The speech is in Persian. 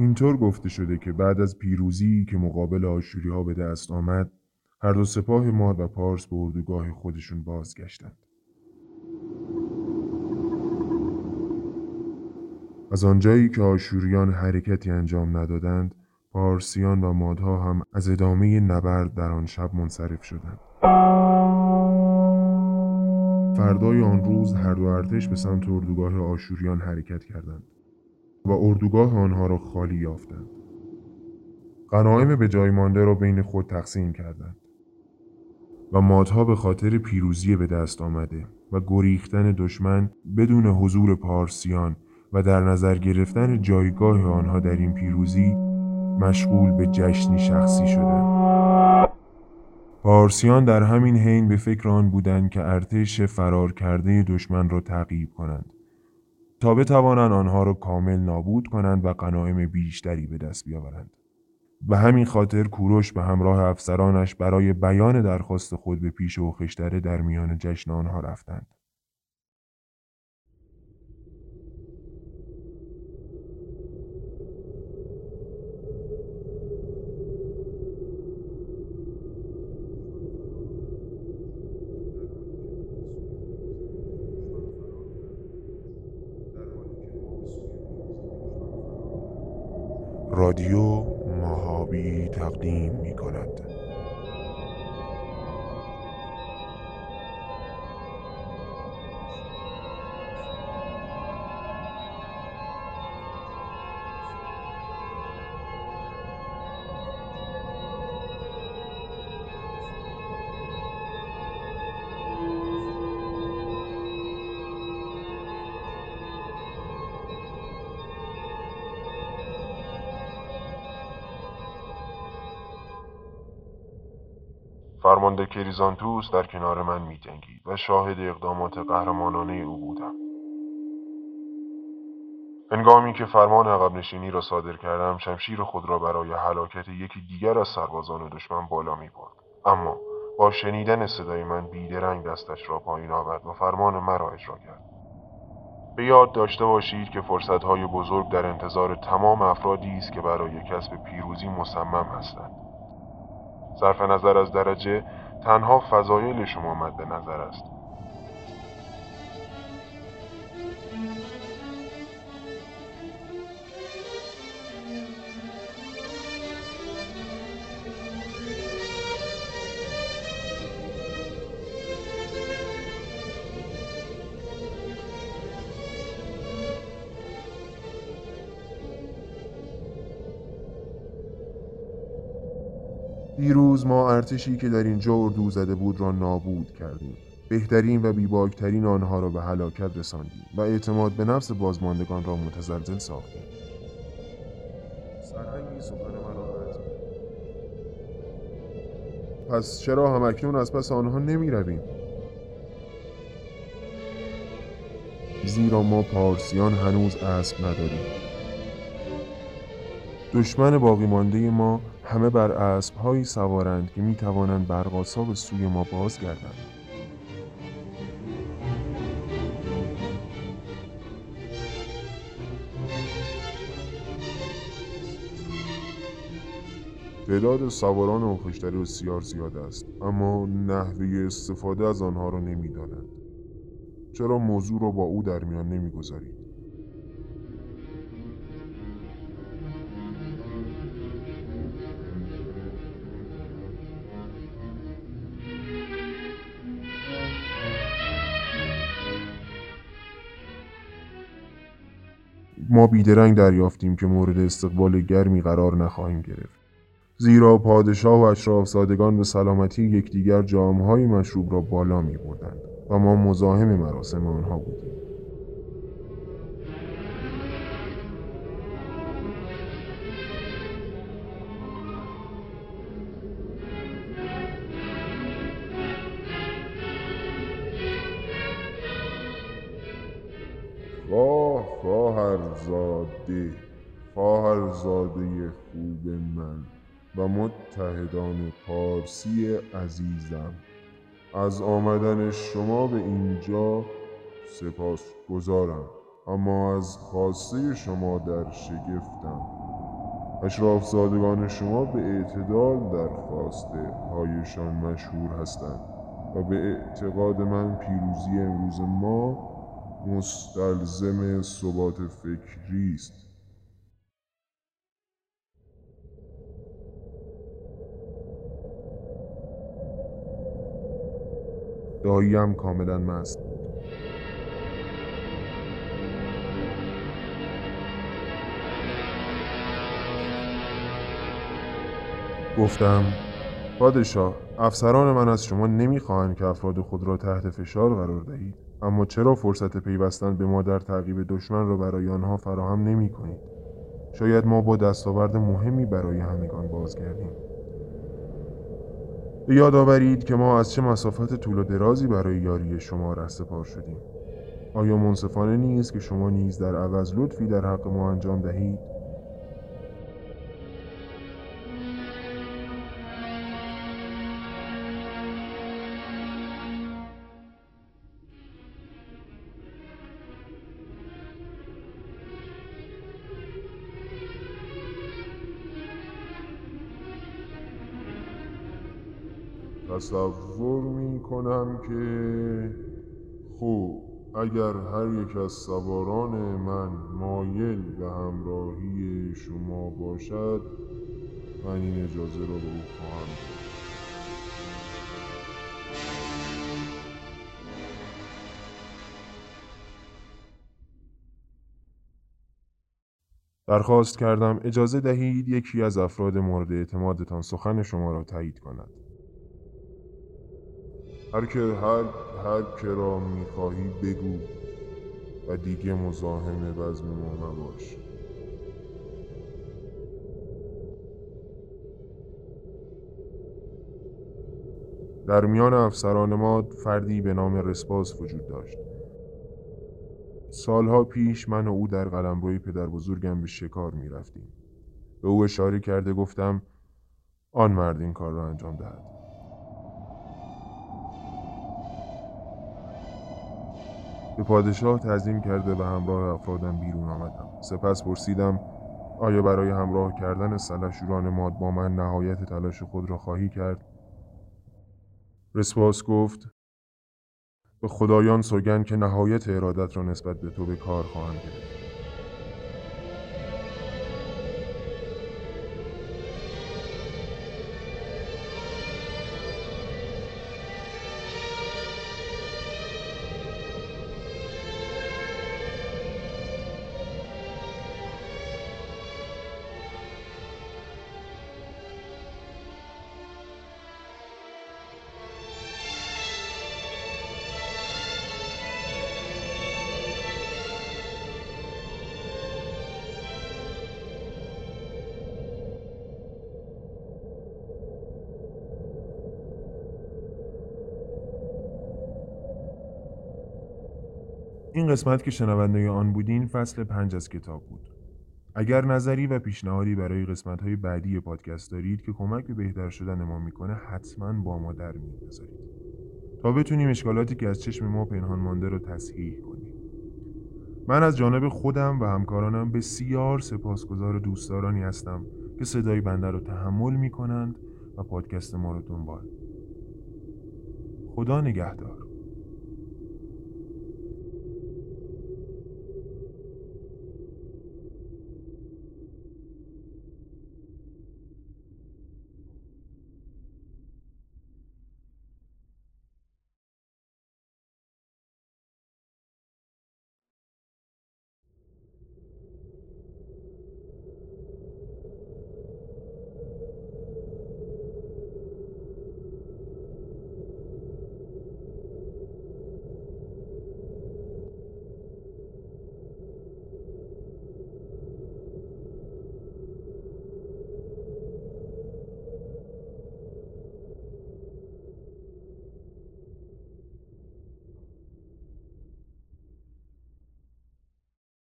اینطور گفته شده که بعد از پیروزی که مقابل آشوری ها به دست آمد هر دو سپاه ماد و پارس به اردوگاه خودشون بازگشتند. از آنجایی که آشوریان حرکتی انجام ندادند پارسیان و مادها هم از ادامه نبرد در آن شب منصرف شدند فردای آن روز هر دو ارتش به سمت اردوگاه آشوریان حرکت کردند و اردوگاه آنها را خالی یافتند غنایم به جای مانده را بین خود تقسیم کردند و مادها به خاطر پیروزی به دست آمده و گریختن دشمن بدون حضور پارسیان و در نظر گرفتن جایگاه آنها در این پیروزی مشغول به جشنی شخصی شدند. پارسیان در همین حین به فکر آن بودند که ارتش فرار کرده دشمن را تعقیب کنند تا بتوانند آنها را کامل نابود کنند و غنایم بیشتری به دست بیاورند. به همین خاطر کوروش به همراه افسرانش برای بیان درخواست خود به پیش و خشتره در میان جشن آنها رفتند. رادیو ماهابی تقدیم می کند. فرمانده کریزانتوس در کنار من می جنگید و شاهد اقدامات قهرمانانه او بودم. هنگامی که فرمان عقب نشینی را صادر کردم شمشیر خود را برای هلاکت یکی دیگر از سربازان دشمن بالا می برد. اما با شنیدن صدای من بیدرنگ دستش را پایین آورد و فرمان مرا اجرا کرد. به یاد داشته باشید که فرصتهای بزرگ در انتظار تمام افرادی است که برای کسب پیروزی مصمم هستند. صرف نظر از درجه تنها فضایل شما مد نظر است. دیروز ما ارتشی که در اینجا اردو زده بود را نابود کردیم. بهترین و بیباکترین آنها را به هلاکت رساندیم و اعتماد به نفس بازماندگان را متزلزل ساختیم. پس چرا همکنون از پس آنها نمی رویم؟ زیرا ما پارسیان هنوز اسب نداریم. دشمن باقی مانده ما همه بر اسبهایی سوارند که می توانند برقاسا به سوی ما بازگردند. تعداد سواران و بسیار زیاد است اما نحوه استفاده از آنها را نمی‌دانند. چرا موضوع را با او در میان نمی‌گذارید؟ ما بیدرنگ دریافتیم که مورد استقبال گرمی قرار نخواهیم گرفت. زیرا پادشاه و اشراف سادگان به سلامتی یکدیگر جامهای مشروب را بالا می بردند و ما مزاحم مراسم آنها بودیم. خواهرزاده خواهرزاده خوب من و متحدان پارسی عزیزم. از آمدن شما به اینجا سپاس گذارم اما از خواسته شما در شگفتم. اشراف زادگان شما به اعتدال در خواسته هایشان مشهور هستند و به اعتقاد من پیروزی امروز ما مستلزم ثبات فکری است. داییم کاملا مست. گفتم پادشاه افسران من از شما نمی‌خواهند که افراد خود را تحت فشار قرار دهید. اما چرا فرصت پیوستن به ما در تعقیب دشمن را برای آنها فراهم نمی کنید؟ شاید ما با دستاورد مهمی برای همگان بازگردیم. به یاد آورید که ما از چه مسافت طول و درازی برای یاری شما رستپار شدیم. آیا منصفانه نیست که شما نیز در عوض لطفی در حق ما انجام دهید؟ تصور می کنم که خوب اگر هر یک از سواران من مایل به همراهی شما باشد من این اجازه را به او خواهم درخواست کردم اجازه دهید یکی از افراد مورد اعتمادتان سخن شما را تایید کند. هر که هر هر که را می‌خواهی بگو و دیگه مزاحم بزم ما نباش. در میان افسران ما فردی به نام رسپاس وجود داشت. سالها پیش من و او در قلمروی پدر بزرگم به شکار می رفتیم. به او اشاره کرده گفتم آن مرد این کار را انجام دهد. به پادشاه تعظیم کرده و همراه افرادم بیرون آمدم سپس پرسیدم آیا برای همراه کردن سلشوران ماد با من نهایت تلاش خود را خواهی کرد؟ رسپاس گفت به خدایان سوگند که نهایت ارادت را نسبت به تو به کار خواهم گرفت این قسمت که شنونده آن بودین فصل پنج از کتاب بود. اگر نظری و پیشنهادی برای قسمت های بعدی پادکست دارید که کمک به بهتر شدن ما می‌کنه حتما با ما در میون بذارید تا بتونیم اشکالاتی که از چشم ما پنهان مانده رو تصحیح کنیم. من از جانب خودم و همکارانم بسیار سپاسگزار دوستدارانی هستم که صدای بنده رو تحمل می‌کنند و پادکست ما رو دنبال. خدا نگهدار.